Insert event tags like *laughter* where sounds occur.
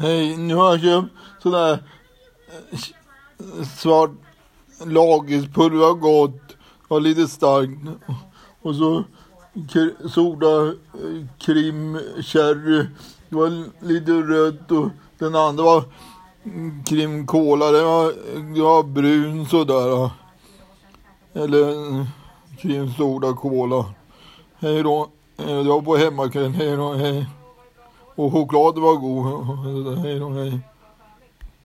Hej, nu har jag köpt sån där eh, svart lagerspulver gott och lite starkt. Och så soda, eh, krim, sherry. Det var lite rött och den andra var mm, krim cola. Den var, den var brun sådär. Eller eh, krim soda cola. Hej då. Det var på hemmakväll. Hej då. Hej. Och chokladen var god. *laughs* Hej då. Hej.